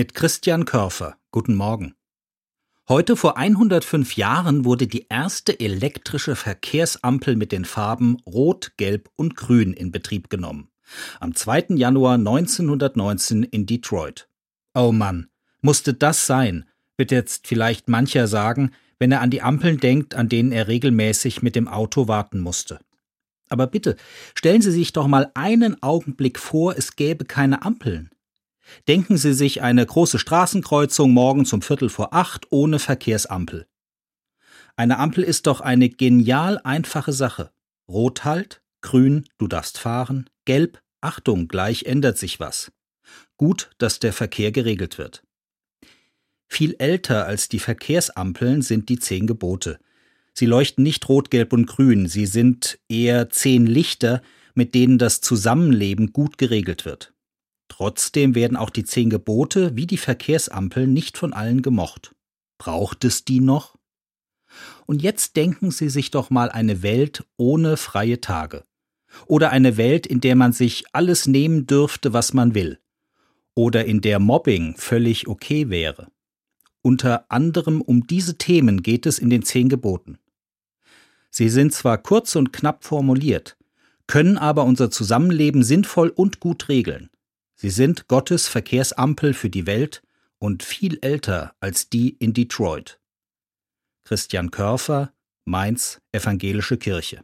mit Christian Körfer. Guten Morgen. Heute vor 105 Jahren wurde die erste elektrische Verkehrsampel mit den Farben Rot, Gelb und Grün in Betrieb genommen. Am 2. Januar 1919 in Detroit. Oh Mann, musste das sein, wird jetzt vielleicht mancher sagen, wenn er an die Ampeln denkt, an denen er regelmäßig mit dem Auto warten musste. Aber bitte, stellen Sie sich doch mal einen Augenblick vor, es gäbe keine Ampeln. Denken Sie sich eine große Straßenkreuzung morgens um Viertel vor acht ohne Verkehrsampel. Eine Ampel ist doch eine genial einfache Sache. Rot halt, grün, du darfst fahren, gelb, Achtung, gleich ändert sich was. Gut, dass der Verkehr geregelt wird. Viel älter als die Verkehrsampeln sind die zehn Gebote. Sie leuchten nicht rot, gelb und grün, sie sind eher zehn Lichter, mit denen das Zusammenleben gut geregelt wird. Trotzdem werden auch die zehn Gebote wie die Verkehrsampeln nicht von allen gemocht. Braucht es die noch? Und jetzt denken Sie sich doch mal eine Welt ohne freie Tage. Oder eine Welt, in der man sich alles nehmen dürfte, was man will. Oder in der Mobbing völlig okay wäre. Unter anderem um diese Themen geht es in den zehn Geboten. Sie sind zwar kurz und knapp formuliert, können aber unser Zusammenleben sinnvoll und gut regeln. Sie sind Gottes Verkehrsampel für die Welt und viel älter als die in Detroit. Christian Körfer, Mainz, Evangelische Kirche